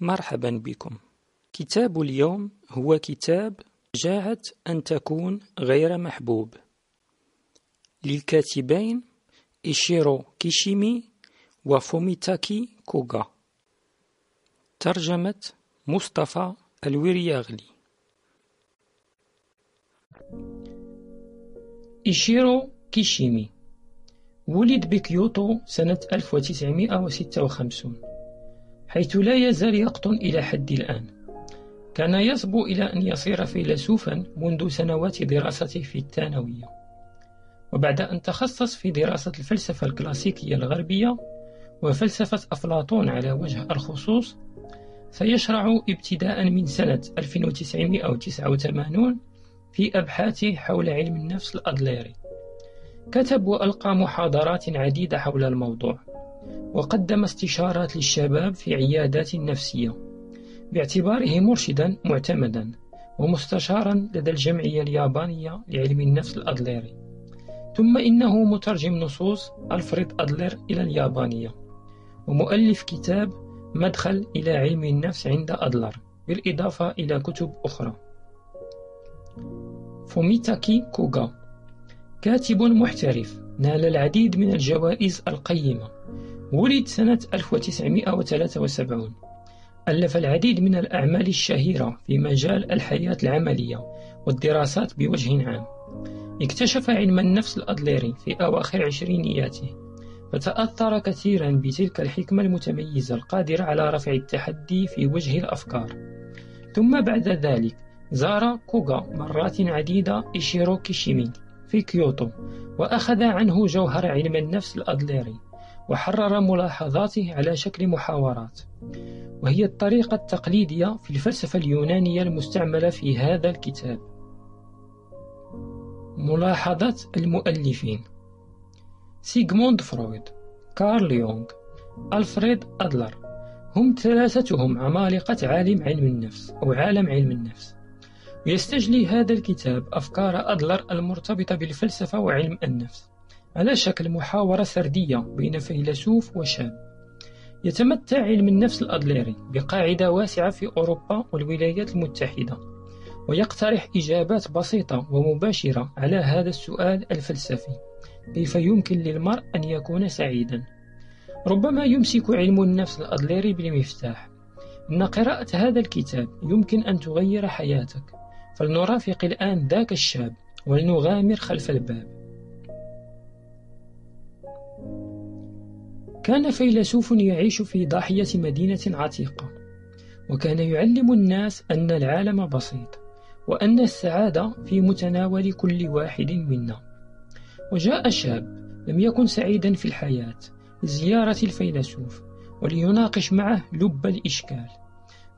مرحبا بكم. كتاب اليوم هو كتاب شجاعة أن تكون غير محبوب. للكاتبين إيشيرو كيشيمي وفوميتاكي كوغا. ترجمة مصطفى الورياغلي. إيشيرو كيشيمي. ولد بكيوتو سنة 1956 حيث لا يزال يقطن إلى حد الآن. كان يصبو إلى أن يصير فيلسوفا منذ سنوات دراسته في الثانوية وبعد أن تخصص في دراسة الفلسفة الكلاسيكية الغربية وفلسفة أفلاطون على وجه الخصوص سيشرع ابتداء من سنة 1989 في أبحاثه حول علم النفس الأدليري. كتب وألقى محاضرات عديدة حول الموضوع. وقدم استشارات للشباب في عيادات نفسية باعتباره مرشدا معتمدا ومستشارا لدى الجمعية اليابانية لعلم النفس الأدليري. ثم إنه مترجم نصوص ألفريد أدلر إلى اليابانية ومؤلف كتاب مدخل إلى علم النفس عند أدلر بالإضافة إلى كتب أخرى. فوميتاكي كوغا كاتب محترف نال العديد من الجوائز القيمة. ولد سنة 1973 ألف العديد من الأعمال الشهيرة في مجال الحياة العملية والدراسات بوجه عام. اكتشف علم النفس الأدليري في أواخر عشرينياته فتأثر كثيرا بتلك الحكمة المتميزة القادرة على رفع التحدي في وجه الأفكار. ثم بعد ذلك زار كوغا مرات عديدة إيشيرو كيشيمي في كيوتو وأخذ عنه جوهر علم النفس الأدليري. وحرر ملاحظاته على شكل محاورات. وهي الطريقة التقليدية في الفلسفة اليونانية المستعملة في هذا الكتاب. ملاحظة المؤلفين سيغموند فرويد كارل يونغ ألفريد أدلر هم ثلاثتهم عمالقة عالم علم النفس أو عالم علم النفس. ويستجلي هذا الكتاب أفكار أدلر المرتبطة بالفلسفة وعلم النفس. على شكل محاورة سردية بين فيلسوف وشاب يتمتع علم النفس الأدليري بقاعدة واسعة في أوروبا والولايات المتحدة ويقترح إجابات بسيطة ومباشرة على هذا السؤال الفلسفي كيف يمكن للمرء أن يكون سعيدا؟ ربما يمسك علم النفس الأدليري بالمفتاح. إن قراءة هذا الكتاب يمكن أن تغير حياتك. فلنرافق الآن ذاك الشاب ولنغامر خلف الباب. كان فيلسوف يعيش في ضاحية مدينة عتيقة وكان يعلم الناس أن العالم بسيط وأن السعادة في متناول كل واحد منا. وجاء شاب لم يكن سعيدا في الحياة لزيارة الفيلسوف وليناقش معه لب الإشكال.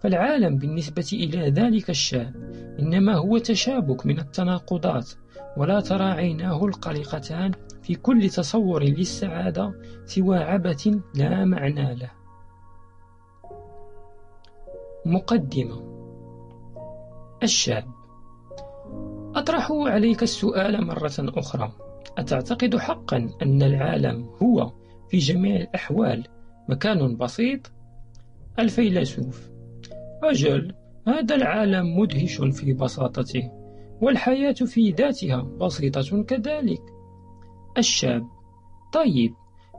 فالعالم بالنسبة إلى ذلك الشاب إنما هو تشابك من التناقضات ولا ترى عيناه القلقتان في كل تصور للسعادة سوى عبث لا معنى له. مقدمة. الشاب. أطرح عليك السؤال مرة أخرى. أتعتقد حقا أن العالم هو في جميع الأحوال مكان بسيط؟ الفيلسوف. أجل هذا العالم مدهش في بساطته والحياة في ذاتها بسيطة كذلك. الشاب. طيب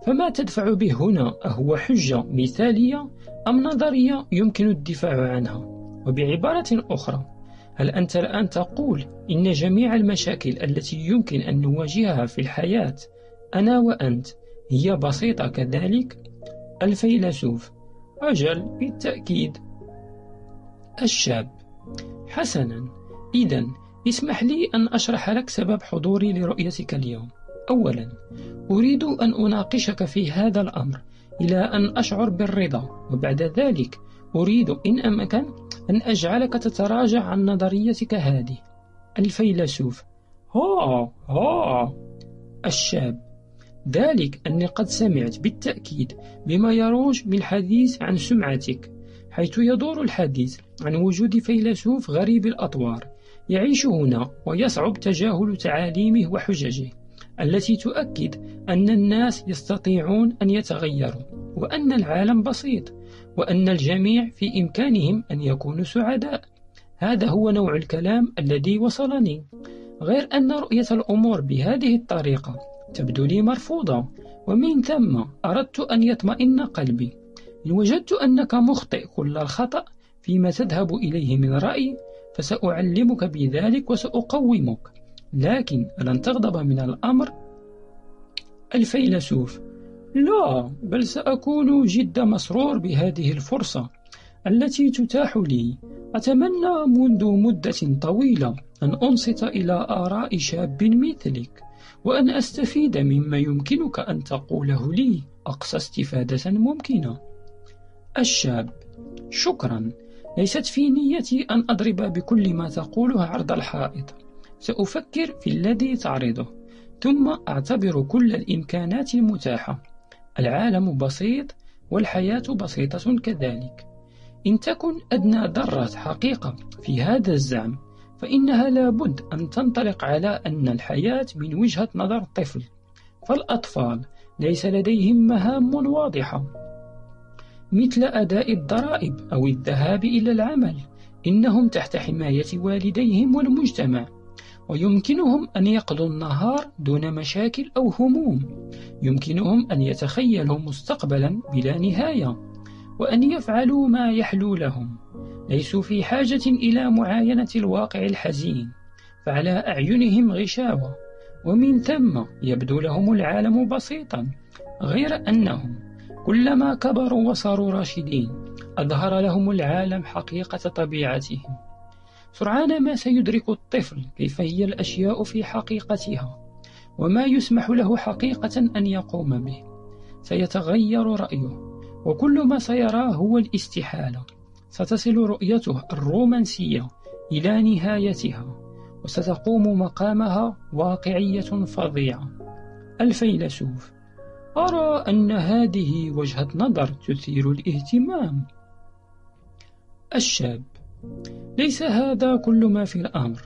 فما تدفع به هنا؟ أهو حجة مثالية أم نظرية يمكن الدفاع عنها؟ وبعبارة أخرى هل أنت الآن تقول إن جميع المشاكل التي يمكن أن نواجهها في الحياة أنا وأنت هي بسيطة كذلك؟ الفيلسوف. أجل بالتأكيد. الشاب. حسنا. إذا اسمح لي أن أشرح لك سبب حضوري لرؤيتك اليوم. أولا أريد أن أناقشك في هذا الأمر إلى أن أشعر بالرضا وبعد ذلك أريد إن أمكن أن أجعلك تتراجع عن نظريتك هذه. الفيلسوف. ها ها. الشاب. ذلك أني قد سمعت بالتأكيد بما يروج بالحديث عن سمعتك حيث يدور الحديث عن وجود فيلسوف غريب الأطوار يعيش هنا ويصعب تجاهل تعاليمه وحججه. التي تؤكد أن الناس يستطيعون أن يتغيروا وأن العالم بسيط وأن الجميع في إمكانهم أن يكونوا سعداء. هذا هو نوع الكلام الذي وصلني. غير أن رؤية الأمور بهذه الطريقة تبدو لي مرفوضة ومن ثم أردت أن يطمئن قلبي. إن وجدت أنك مخطئ كل الخطأ فيما تذهب إليه من رأي فسأعلمك بذلك وسأقومك. لكن ألن تغضب من الأمر؟ الفيلسوف لا بل سأكون جد مسرور بهذه الفرصة التي تتاح لي. أتمنى منذ مدة طويلة أن أنصت إلى آراء شاب مثلك وأن أستفيد مما يمكنك أن تقوله لي. أقصى استفادة ممكنة. الشاب شكرا. ليست في نيتي أن أضرب بكل ما تقوله عرض الحائط. سأفكر في الذي تعرضه ثم أعتبر كل الإمكانات المتاحة العالم بسيط والحياة بسيطة كذلك. إن تكن أدنى ذرة حقيقة في هذا الزعم فإنها لابد أن تنطلق على أن الحياة من وجهة نظر الطفل فالأطفال ليس لديهم مهام واضحة. مثل أداء الضرائب أو الذهاب إلى العمل إنهم تحت حماية والديهم والمجتمع. ويمكنهم أن يقضوا النهار دون مشاكل أو هموم. يمكنهم أن يتخيلوا مستقبلا بلا نهاية وأن يفعلوا ما يحلو لهم. ليسوا في حاجة إلى معاينة الواقع الحزين فعلى أعينهم غشاوة. ومن ثم يبدو لهم العالم بسيطا غير أنهم كلما كبروا وصاروا راشدين أظهر لهم العالم حقيقة طبيعتهم. سرعان ما سيدرك الطفل كيف هي الأشياء في حقيقتها وما يسمح له حقيقة أن يقوم به. سيتغير رأيه وكل ما سيراه هو الاستحالة. ستصل رؤيته الرومانسية إلى نهايتها وستقوم مقامها واقعية فظيعة. الفيلسوف أرى أن هذه وجهة نظر تثير الاهتمام. الشاب ليس هذا كل ما في الأمر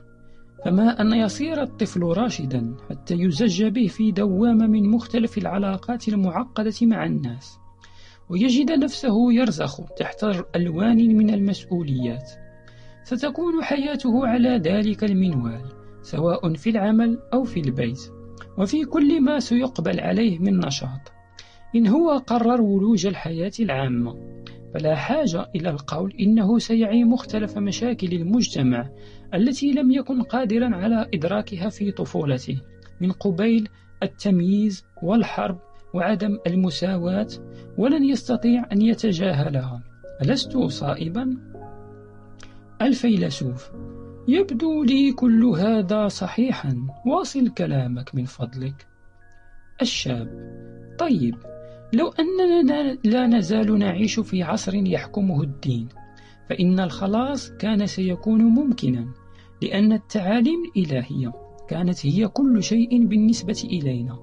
فما أن يصير الطفل راشدا حتى يزج به في دوامة من مختلف العلاقات المعقدة مع الناس ويجد نفسه يرزخ تحت ألوان من المسؤوليات. ستكون حياته على ذلك المنوال سواء في العمل أو في البيت وفي كل ما سيقبل عليه من نشاط. إن هو قرر ولوج الحياة العامة. فلا حاجة إلى القول إنه سيعي مختلف مشاكل المجتمع التي لم يكن قادرا على إدراكها في طفولته من قبيل التمييز والحرب وعدم المساواة ولن يستطيع أن يتجاهلها. ألست صائبا؟ الفيلسوف. يبدو لي كل هذا صحيحا. واصل كلامك من فضلك. الشاب. طيب. لو أننا لا نزال نعيش في عصر يحكمه الدين فإن الخلاص كان سيكون ممكنا لأن التعاليم الإلهية كانت هي كل شيء بالنسبة إلينا.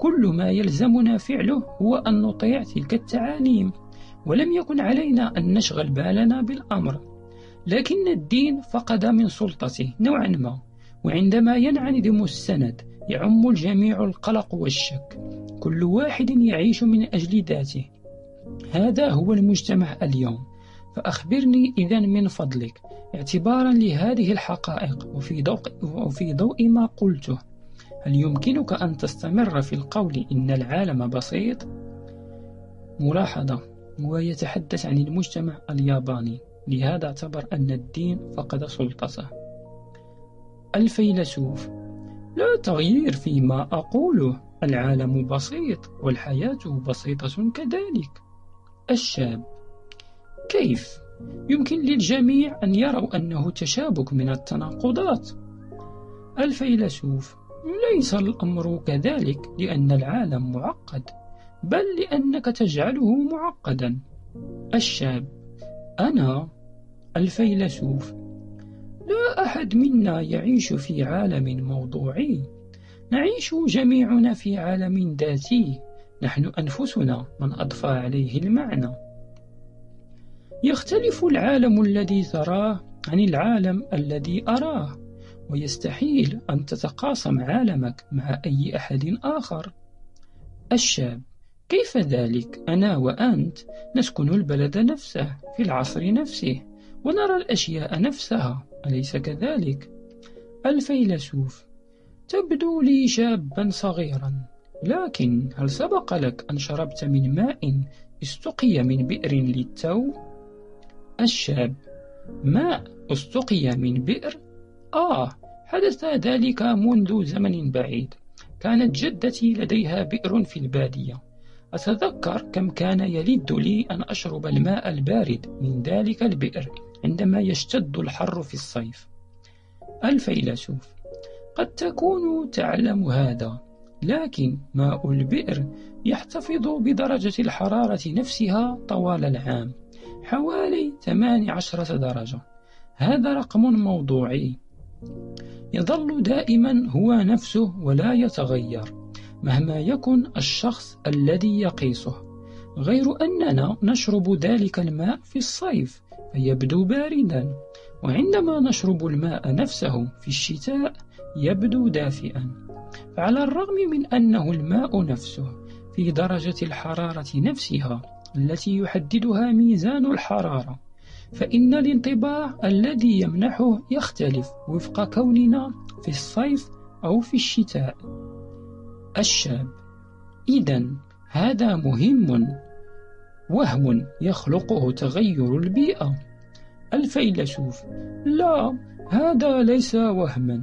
كل ما يلزمنا فعله هو أن نطيع تلك التعاليم ولم يكن علينا أن نشغل بالنا بالأمر. لكن الدين فقد من سلطته نوعا ما وعندما ينعدم السند يعم الجميع القلق والشك. كل واحد يعيش من أجل ذاته. هذا هو المجتمع اليوم. فأخبرني إذا من فضلك اعتبارا لهذه الحقائق وفي ضوء, وفي ضوء ما قلته. هل يمكنك أن تستمر في القول إن العالم بسيط؟ ملاحظة. هو يتحدث عن المجتمع الياباني. لهذا اعتبر أن الدين فقد سلطته. الفيلسوف لا تغيير فيما أقوله. العالم بسيط والحياة بسيطة كذلك. الشاب كيف؟ يمكن للجميع أن يروا أنه تشابك من التناقضات؟ الفيلسوف ليس الأمر كذلك لأن العالم معقد بل لأنك تجعله معقدا. الشاب أنا الفيلسوف. لا أحد منا يعيش في عالم موضوعي. نعيش جميعنا في عالم ذاتي. نحن أنفسنا من أضفى عليه المعنى. يختلف العالم الذي تراه عن العالم الذي أراه ويستحيل أن تتقاسم عالمك مع أي أحد آخر. الشاب كيف ذلك؟ أنا وأنت نسكن البلد نفسه في العصر نفسه. ونرى الأشياء نفسها أليس كذلك؟ الفيلسوف تبدو لي شابا صغيرا لكن هل سبق لك أن شربت من ماء استقي من بئر للتو؟ الشاب ماء استقي من بئر؟ آه حدث ذلك منذ زمن بعيد كانت جدتي لديها بئر في البادية أتذكر كم كان يلد لي أن أشرب الماء البارد من ذلك البئر عندما يشتد الحر في الصيف. الفيلسوف قد تكون تعلم هذا لكن ماء البئر يحتفظ بدرجة الحرارة نفسها طوال العام؟ حوالي 18 درجة. هذا رقم موضوعي. يظل دائما هو نفسه ولا يتغير مهما يكن الشخص الذي يقيسه. غير أننا نشرب ذلك الماء في الصيف. فيبدو باردا وعندما نشرب الماء نفسه في الشتاء يبدو دافئا. فعلى الرغم من أنه الماء نفسه في درجة الحرارة نفسها التي يحددها ميزان الحرارة فإن الانطباع الذي يمنحه يختلف وفق كوننا في الصيف أو في الشتاء. الشاب إذا هذا مهم. وهم يخلقه تغير البيئة. الفيلسوف لا هذا ليس وهما.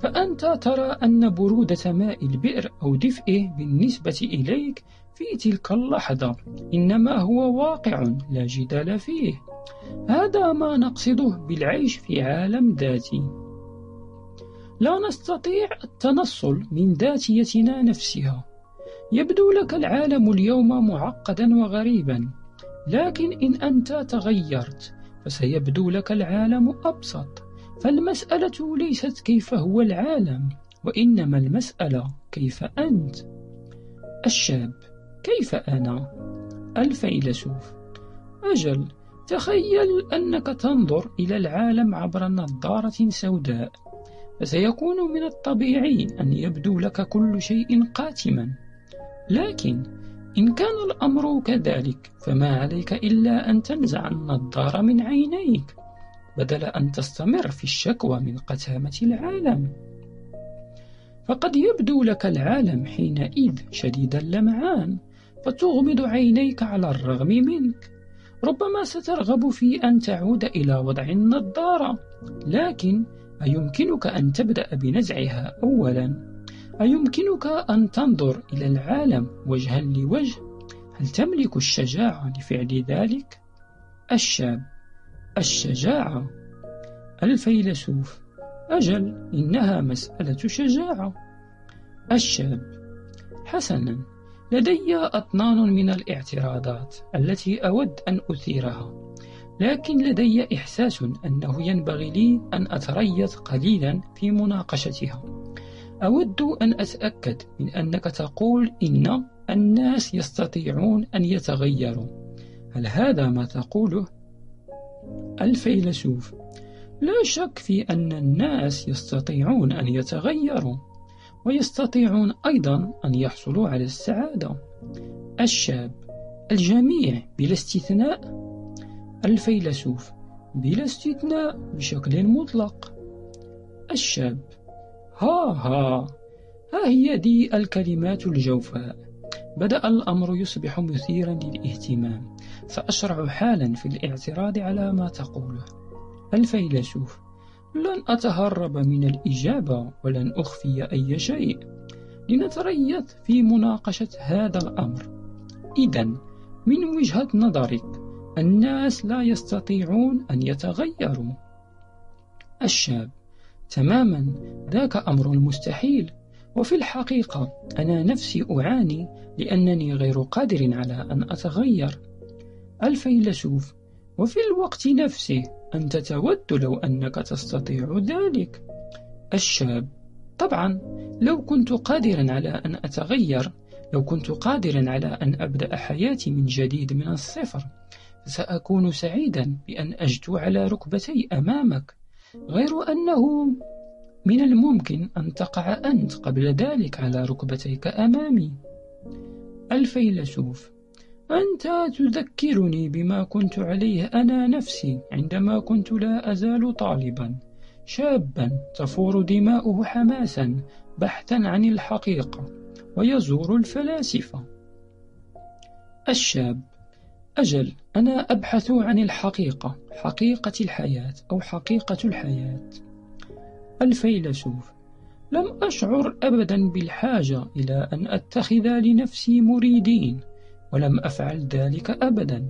فأنت ترى أن برودة ماء البئر أو دفئه بالنسبة إليك في تلك اللحظة إنما هو واقع لا جدال فيه. هذا ما نقصده بالعيش في عالم ذاتي. لا نستطيع التنصل من ذاتيتنا نفسها. يبدو لك العالم اليوم معقدا وغريبا لكن إن أنت تغيرت فسيبدو لك العالم أبسط. فالمسألة ليست كيف هو العالم وإنما المسألة كيف أنت. الشاب كيف أنا؟ الفيلسوف أجل تخيل أنك تنظر إلى العالم عبر نظارة سوداء فسيكون من الطبيعي أن يبدو لك كل شيء قاتما. لكن إن كان الأمر كذلك فما عليك إلا أن تنزع النظارة من عينيك بدل أن تستمر في الشكوى من قتامة العالم فقد يبدو لك العالم حينئذ شديد اللمعان فتغمض عينيك على الرغم منك ربما سترغب في أن تعود إلى وضع النظارة لكن أيمكنك أن تبدأ بنزعها أولا؟ أيمكنك أن تنظر إلى العالم وجها لوجه؟ هل تملك الشجاعة لفعل ذلك؟ الشاب الشجاعة. الفيلسوف. أجل إنها مسألة شجاعة. الشاب. حسنا لدي أطنان من الاعتراضات التي أود أن أثيرها لكن لدي إحساس أنه ينبغي لي أن أتريث قليلا في مناقشتها. أود أن أتأكد من أنك تقول إن الناس يستطيعون أن يتغيروا. هل هذا ما تقوله؟ الفيلسوف. لا شك في أن الناس يستطيعون أن يتغيروا ويستطيعون أيضا أن يحصلوا على السعادة. الشاب الجميع بلا استثناء. الفيلسوف بلا استثناء بشكل مطلق. الشاب ها ها. ها هي دي الكلمات الجوفاء. بدأ الأمر يصبح مثيرا للاهتمام سأشرع حالا في الاعتراض على ما تقوله. الفيلسوف لن أتهرب من الإجابة ولن أخفي أي شيء. لنتريث في مناقشة هذا الأمر. إذا من وجهة نظرك الناس لا يستطيعون أن يتغيروا. الشاب تماما ذاك أمر مستحيل. وفي الحقيقة أنا نفسي أعاني لأنني غير قادر على أن أتغير. الفيلسوف وفي الوقت نفسه أنت تود لو أنك تستطيع ذلك. الشاب طبعا لو كنت قادرا على أن أتغير لو كنت قادرا على أن أبدأ حياتي من جديد من الصفر سأكون سعيدا بأن أجدو على ركبتي أمامك. غير أنه من الممكن أن تقع أنت قبل ذلك على ركبتيك أمامي. الفيلسوف أنت تذكرني بما كنت عليه أنا نفسي عندما كنت لا أزال طالبا. شابا تفور دماؤه حماسا بحثا عن الحقيقة ويزور الفلاسفة. الشاب أجل أنا أبحث عن الحقيقة حقيقة الحياة أو حقيقة الحياة. الفيلسوف لم أشعر أبدا بالحاجة إلى أن أتخذ لنفسي مريدين ولم أفعل ذلك أبدا.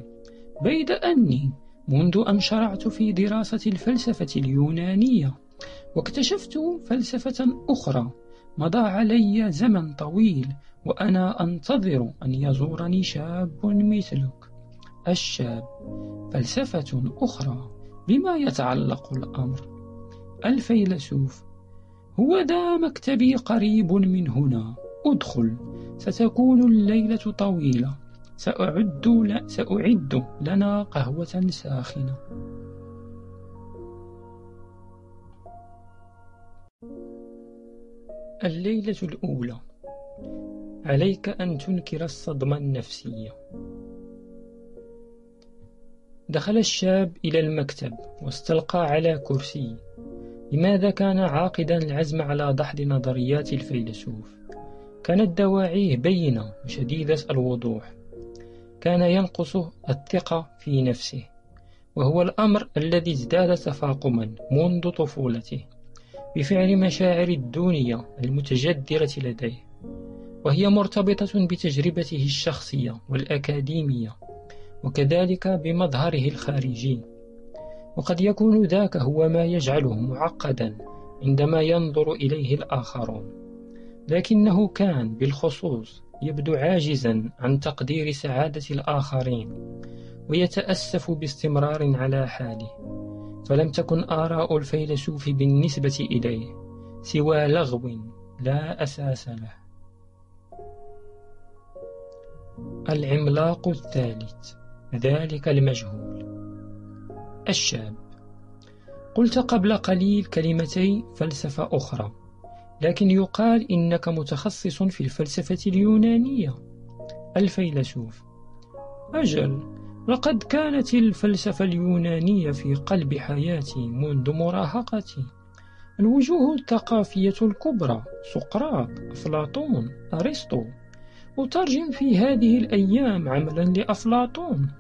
بيد أني منذ أن شرعت في دراسة الفلسفة اليونانية واكتشفت فلسفة أخرى مضى علي زمن طويل وأنا أنتظر أن يزورني شاب مثلك الشاب. فلسفة أخرى بما يتعلق الأمر. الفيلسوف. هو ذا مكتبي قريب من هنا. ادخل. ستكون الليلة طويلة. سأعد, ل... سأعد لنا قهوة ساخنة. الليلة الأولى. عليك أن تنكر الصدمة النفسية. دخل الشاب إلى المكتب واستلقى على كرسي. لماذا كان عاقدا العزم على دحض نظريات الفيلسوف؟ كانت دواعيه بينة وشديدة الوضوح. كان ينقصه الثقة في نفسه وهو الأمر الذي ازداد تفاقما منذ طفولته بفعل مشاعر الدونية المتجدرة لديه. وهي مرتبطة بتجربته الشخصية والأكاديمية. وكذلك بمظهره الخارجي. وقد يكون ذاك هو ما يجعله معقدا عندما ينظر إليه الآخرون. لكنه كان بالخصوص يبدو عاجزا عن تقدير سعادة الآخرين ويتأسف باستمرار على حاله. فلم تكن آراء الفيلسوف بالنسبة إليه سوى لغو لا أساس له. العملاق الثالث. ذلك المجهول. الشاب. قلت قبل قليل كلمتي فلسفة أخرى لكن يقال إنك متخصص في الفلسفة اليونانية. الفيلسوف. أجل لقد كانت الفلسفة اليونانية في قلب حياتي منذ مراهقتي. الوجوه الثقافية الكبرى سقراط أفلاطون أرسطو. أترجم في هذه الأيام عملا لأفلاطون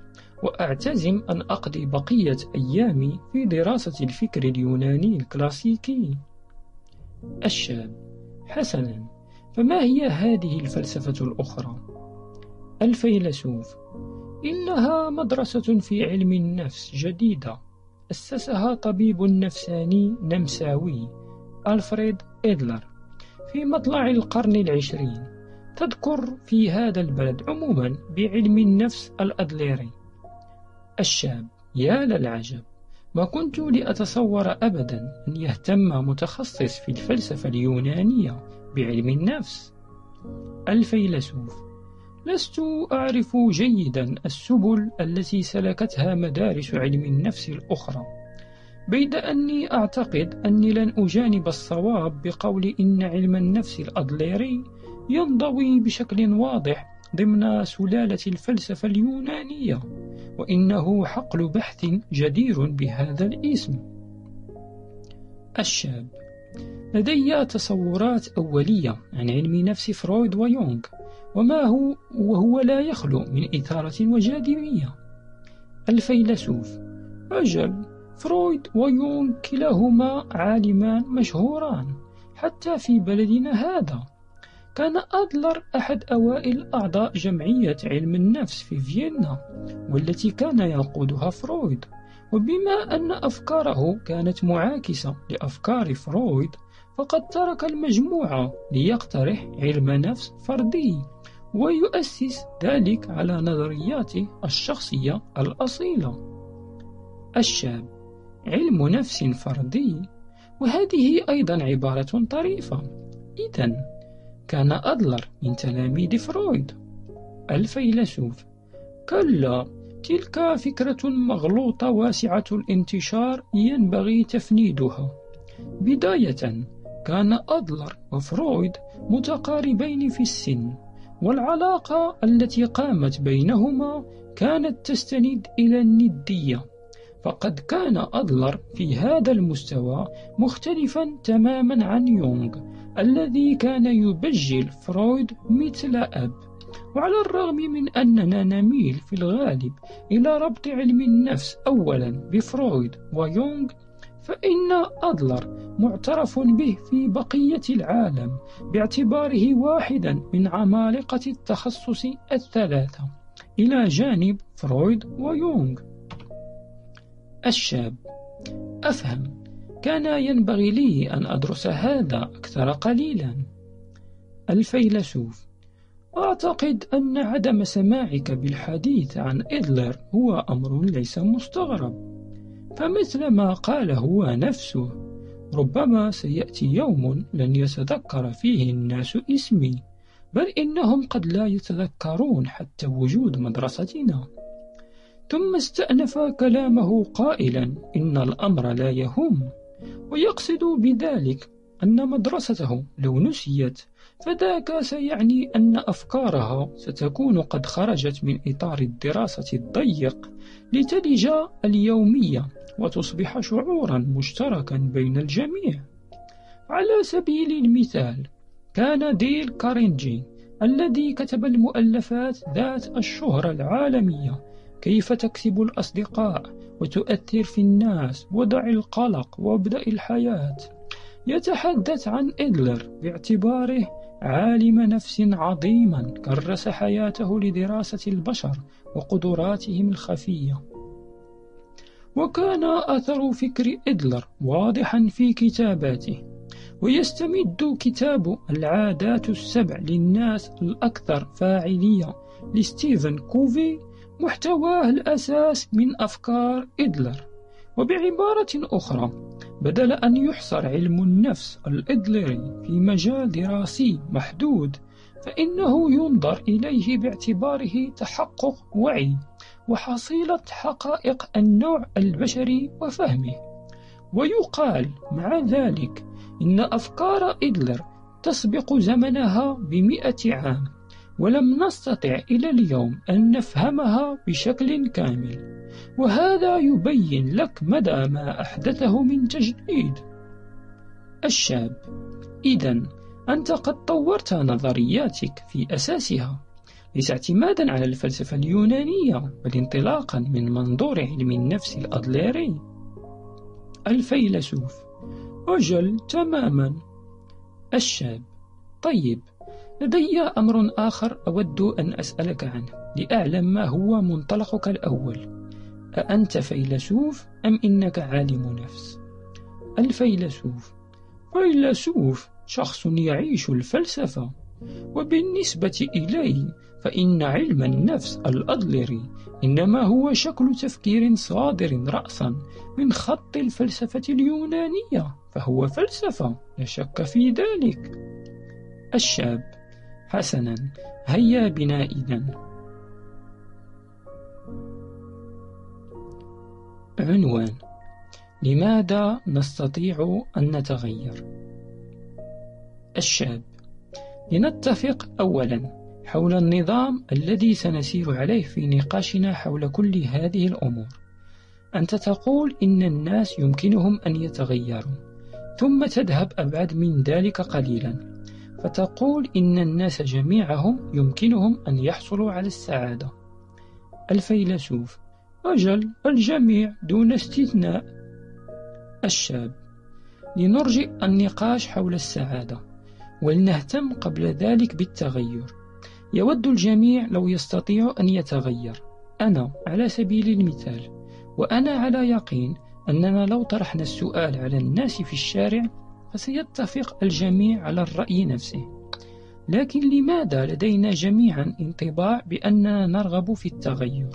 وأعتزم أن أقضي بقية أيامي في دراسة الفكر اليوناني الكلاسيكي الشاب حسنا فما هي هذه الفلسفة الأخرى؟ الفيلسوف إنها مدرسة في علم النفس جديدة أسسها طبيب نفساني نمساوي ألفريد إدلر في مطلع القرن العشرين تذكر في هذا البلد عموما بعلم النفس الأدليري. الشاب يا للعجب ما كنت لأتصور أبدا أن يهتم متخصص في الفلسفة اليونانية بعلم النفس. الفيلسوف. لست أعرف جيدا السبل التي سلكتها مدارس علم النفس الأخرى بيد أني أعتقد أني لن أجانب الصواب بقول إن علم النفس الأدليري ينضوي بشكل واضح ضمن سلالة الفلسفة اليونانية وإنه حقل بحث جدير بهذا الاسم. الشاب. لدي تصورات أولية عن علم نفس فرويد ويونغ وما هو وهو لا يخلو من إثارة وجاذبية الفيلسوف. أجل. فرويد ويونغ كلاهما عالمان مشهوران حتى في بلدنا هذا. كان أدلر أحد أوائل أعضاء جمعية علم النفس في فيينا والتي كان يقودها فرويد. وبما أن أفكاره كانت معاكسة لأفكار فرويد فقد ترك المجموعة ليقترح علم نفس فردي ويؤسس ذلك على نظرياته الشخصية الأصيلة. الشاب علم نفس فردي وهذه أيضا عبارة طريفة. إذا كان أدلر من تلاميذ فرويد. الفيلسوف كلا تلك فكرة مغلوطة واسعة الانتشار ينبغي تفنيدها. بداية كان أدلر وفرويد متقاربين في السن والعلاقة التي قامت بينهما كانت تستند إلى الندية. فقد كان أدلر في هذا المستوى مختلفا تماما عن يونغ الذي كان يبجل فرويد مثل أب. وعلى الرغم من أننا نميل في الغالب إلى ربط علم النفس أولا بفرويد ويونغ فإن أدلر معترف به في بقية العالم باعتباره واحدا من عمالقة التخصص الثلاثة إلى جانب فرويد ويونغ. الشاب أفهم. كان ينبغي لي أن أدرس هذا أكثر قليلا. الفيلسوف أعتقد أن عدم سماعك بالحديث عن إدلر هو أمر ليس مستغرب. فمثل ما قال هو نفسه ربما سيأتي يوم لن يتذكر فيه الناس اسمي بل إنهم قد لا يتذكرون حتى وجود مدرستنا. ثم استأنف كلامه قائلا إن الأمر لا يهم. ويقصد بذلك أن مدرسته لو نسيت فذاك سيعني أن أفكارها ستكون قد خرجت من إطار الدراسة الضيق لتلج اليومية وتصبح شعورا مشتركا بين الجميع. على سبيل المثال كان ديل كارينجي الذي كتب المؤلفات ذات الشهرة العالمية كيف تكسب الأصدقاء وتؤثر في الناس ودع القلق وابدأ الحياة؟ يتحدث عن إدلر باعتباره عالم نفس عظيما كرس حياته لدراسة البشر وقدراتهم الخفية. وكان أثر فكر إدلر واضحا في كتاباته ويستمد كتاب العادات السبع للناس الأكثر فاعلية لستيفن كوفي محتواه الأساس من أفكار إدلر. وبعبارة أخرى بدل أن يحصر علم النفس الإدلري في مجال دراسي محدود فإنه ينظر إليه باعتباره تحقق وعي وحصيلة حقائق النوع البشري وفهمه. ويقال مع ذلك إن أفكار إدلر تسبق زمنها بمئة عام. ولم نستطع إلى اليوم أن نفهمها بشكل كامل. وهذا يبين لك مدى ما أحدثه من تجديد. الشاب إذا أنت قد طورت نظرياتك في أساسها. ليس اعتمادا على الفلسفة اليونانية بل انطلاقا من منظور علم النفس الأدليري. الفيلسوف أجل تماما. الشاب طيب لدي أمر آخر أود أن أسألك عنه لأعلم ما هو منطلقك الأول. أأنت فيلسوف أم إنك عالم نفس؟ الفيلسوف. فيلسوف شخص يعيش الفلسفة. وبالنسبة إلي فإن علم النفس الأدلري إنما هو شكل تفكير صادر رأسا من خط الفلسفة اليونانية فهو فلسفة لا شك في ذلك. الشاب. حسنا. هيا بنا إذا. عنوان لماذا نستطيع أن نتغير؟ الشاب لنتفق أولا حول النظام الذي سنسير عليه في نقاشنا حول كل هذه الأمور. أنت تقول إن الناس يمكنهم أن يتغيروا ثم تذهب أبعد من ذلك قليلا. فتقول إن الناس جميعهم يمكنهم أن يحصلوا على السعادة. الفيلسوف أجل الجميع دون استثناء. الشاب لنرجئ النقاش حول السعادة ولنهتم قبل ذلك بالتغير. يود الجميع لو يستطيع أن يتغير. أنا على سبيل المثال وأنا على يقين أننا لو طرحنا السؤال على الناس في الشارع فسيتفق الجميع على الرأي نفسه. لكن لماذا لدينا جميعا انطباع بأننا نرغب في التغير؟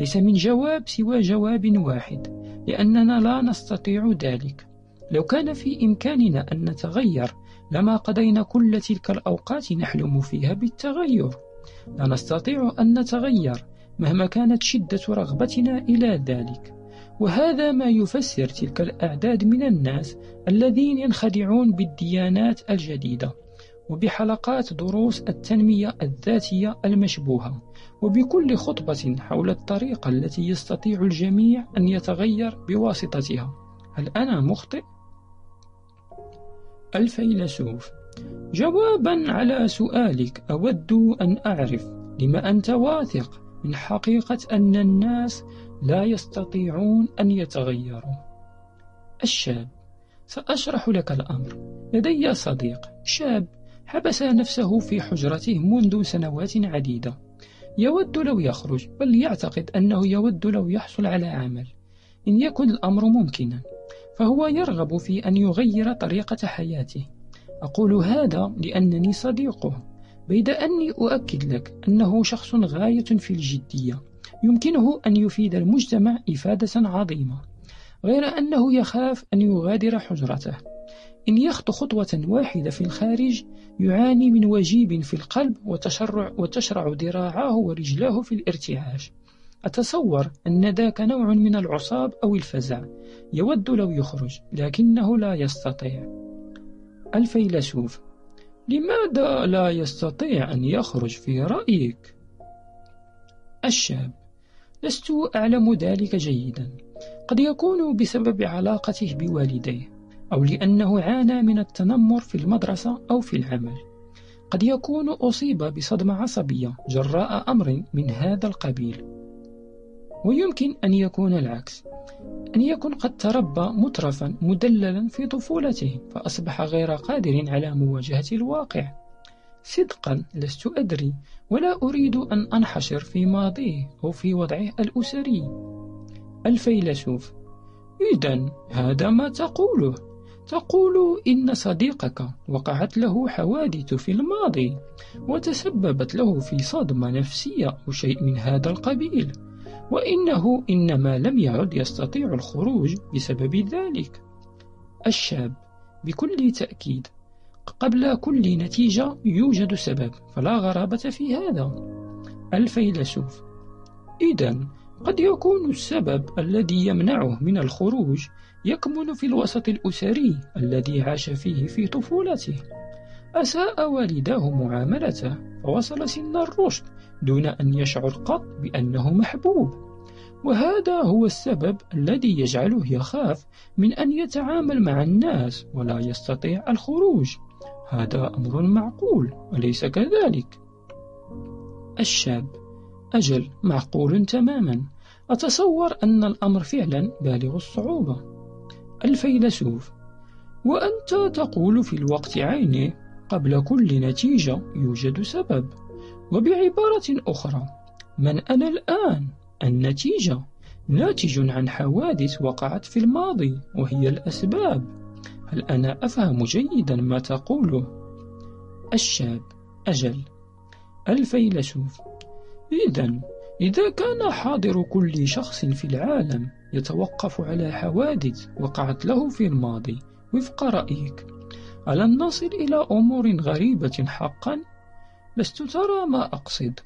ليس من جواب سوى جواب واحد لأننا لا نستطيع ذلك. لو كان في إمكاننا أن نتغير لما قضينا كل تلك الأوقات نحلم فيها بالتغير. لا نستطيع أن نتغير مهما كانت شدة رغبتنا إلى ذلك. وهذا ما يفسر تلك الأعداد من الناس الذين ينخدعون بالديانات الجديدة وبحلقات دروس التنمية الذاتية المشبوهة وبكل خطبة حول الطريقة التي يستطيع الجميع أن يتغير بواسطتها هل أنا مخطئ؟ الفيلسوف جوابا على سؤالك أود أن أعرف لما أنت واثق من حقيقة أن الناس لا يستطيعون أن يتغيروا. الشاب سأشرح لك الأمر. لدي صديق. شاب حبس نفسه في حجرته منذ سنوات عديدة. يود لو يخرج بل يعتقد أنه يود لو يحصل على عمل. إن يكن الأمر ممكنا فهو يرغب في أن يغير طريقة حياته. أقول هذا لأنني صديقه. بيد أني أؤكد لك أنه شخص غاية في الجدية. يمكنه أن يفيد المجتمع إفادة عظيمة غير أنه يخاف أن يغادر حجرته. إن يخطو خطوة واحدة في الخارج يعاني من وجيب في القلب وتشرع, وتشرع ذراعاه ورجلاه في الارتعاش. أتصور أن ذاك نوع من العصاب أو الفزع يود لو يخرج لكنه لا يستطيع. الفيلسوف لماذا لا يستطيع أن يخرج في رأيك؟ الشاب لست أعلم ذلك جيدا. قد يكون بسبب علاقته بوالديه أو لأنه عانى من التنمر في المدرسة أو في العمل. قد يكون أصيب بصدمة عصبية جراء أمر من هذا القبيل. ويمكن أن يكون العكس أن يكون قد تربى مترفا مدللا في طفولته فأصبح غير قادر على مواجهة الواقع. صدقا لست أدري ولا أريد أن أنحشر في ماضيه أو في وضعه الأسري. الفيلسوف إذا هذا ما تقوله. تقول إن صديقك وقعت له حوادث في الماضي وتسببت له في صدمة نفسية أو شيء من هذا القبيل وإنه إنما لم يعد يستطيع الخروج بسبب ذلك. الشاب بكل تأكيد قبل كل نتيجة يوجد سبب فلا غرابة في هذا. الفيلسوف إذا قد يكون السبب الذي يمنعه من الخروج يكمن في الوسط الأسري الذي عاش فيه في طفولته. أساء والداه معاملته فوصل سن الرشد دون أن يشعر قط بأنه محبوب. وهذا هو السبب الذي يجعله يخاف من أن يتعامل مع الناس ولا يستطيع الخروج. هذا أمر معقول أليس كذلك؟ الشاب أجل معقول تماما. أتصور أن الأمر فعلا بالغ الصعوبة. الفيلسوف وأنت تقول في الوقت عينه قبل كل نتيجة يوجد سبب. وبعبارة أخرى من أنا الآن؟ النتيجة. ناتج عن حوادث وقعت في الماضي وهي الأسباب. هل أنا أفهم جيدا ما تقوله؟ الشاب أجل الفيلسوف إذا إذا كان حاضر كل شخص في العالم يتوقف على حوادث وقعت له في الماضي وفق رأيك ألن نصل إلى أمور غريبة حقا؟ لست ترى ما أقصد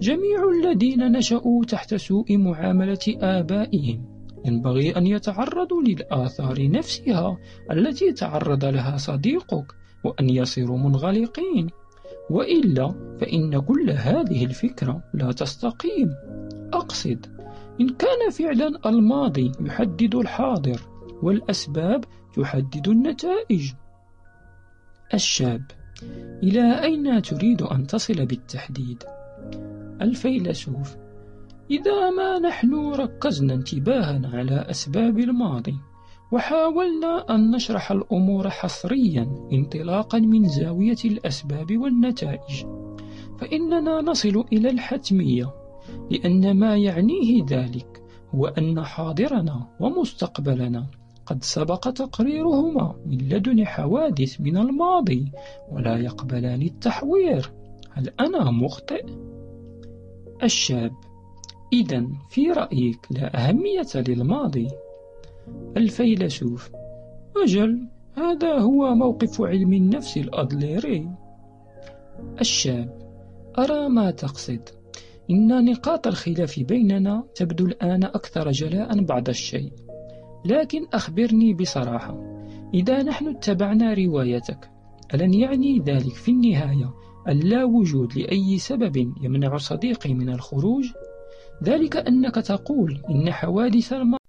جميع الذين نشأوا تحت سوء معاملة آبائهم ينبغي أن يتعرضوا للآثار نفسها التي تعرض لها صديقك وأن يصيروا منغلقين. وإلا فإن كل هذه الفكرة لا تستقيم. أقصد إن كان فعلا الماضي يحدد الحاضر والأسباب تحدد النتائج. الشاب إلى أين تريد أن تصل بالتحديد؟ الفيلسوف إذا ما نحن ركزنا انتباهنا على أسباب الماضي وحاولنا أن نشرح الأمور حصريا انطلاقا من زاوية الأسباب والنتائج فإننا نصل إلى الحتمية لأن ما يعنيه ذلك هو أن حاضرنا ومستقبلنا قد سبق تقريرهما من لدن حوادث من الماضي ولا يقبلان التحوير هل أنا مخطئ؟ الشاب إذا في رأيك لا أهمية للماضي. الفيلسوف أجل هذا هو موقف علم النفس الأدليري الشاب أرى ما تقصد. إن نقاط الخلاف بيننا تبدو الآن أكثر جلاء بعض الشيء. لكن أخبرني بصراحة إذا نحن اتبعنا روايتك ألن يعني ذلك في النهاية اللا وجود لأي سبب يمنع صديقي من الخروج؟ ذلك أنك تقول إن حوادث الماضي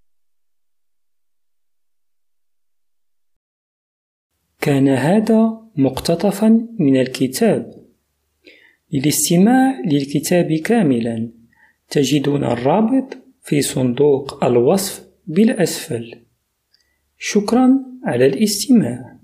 كان هذا مقتطفا من الكتاب. للاستماع للكتاب كاملا تجدون الرابط في صندوق الوصف بالأسفل. شكرا على الاستماع.